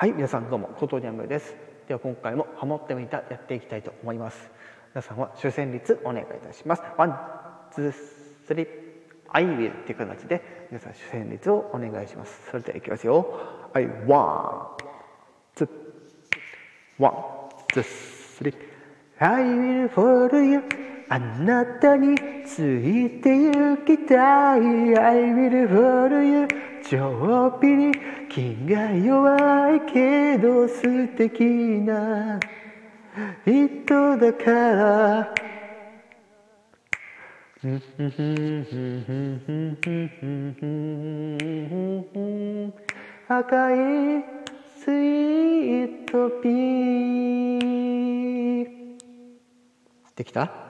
はい皆さんどうもコトニャムです。では今回もハモってみたやっていきたいと思います。皆さんは主旋律お願いいたします。 One two three。I will っていう形で皆さん主旋律をお願いします。それではいきますよ。はい one two one two three。I will follow you あなたについて行きたい。I will follow you ちょっぴり気が弱いけど素敵な人だから。赤いスイートピーできた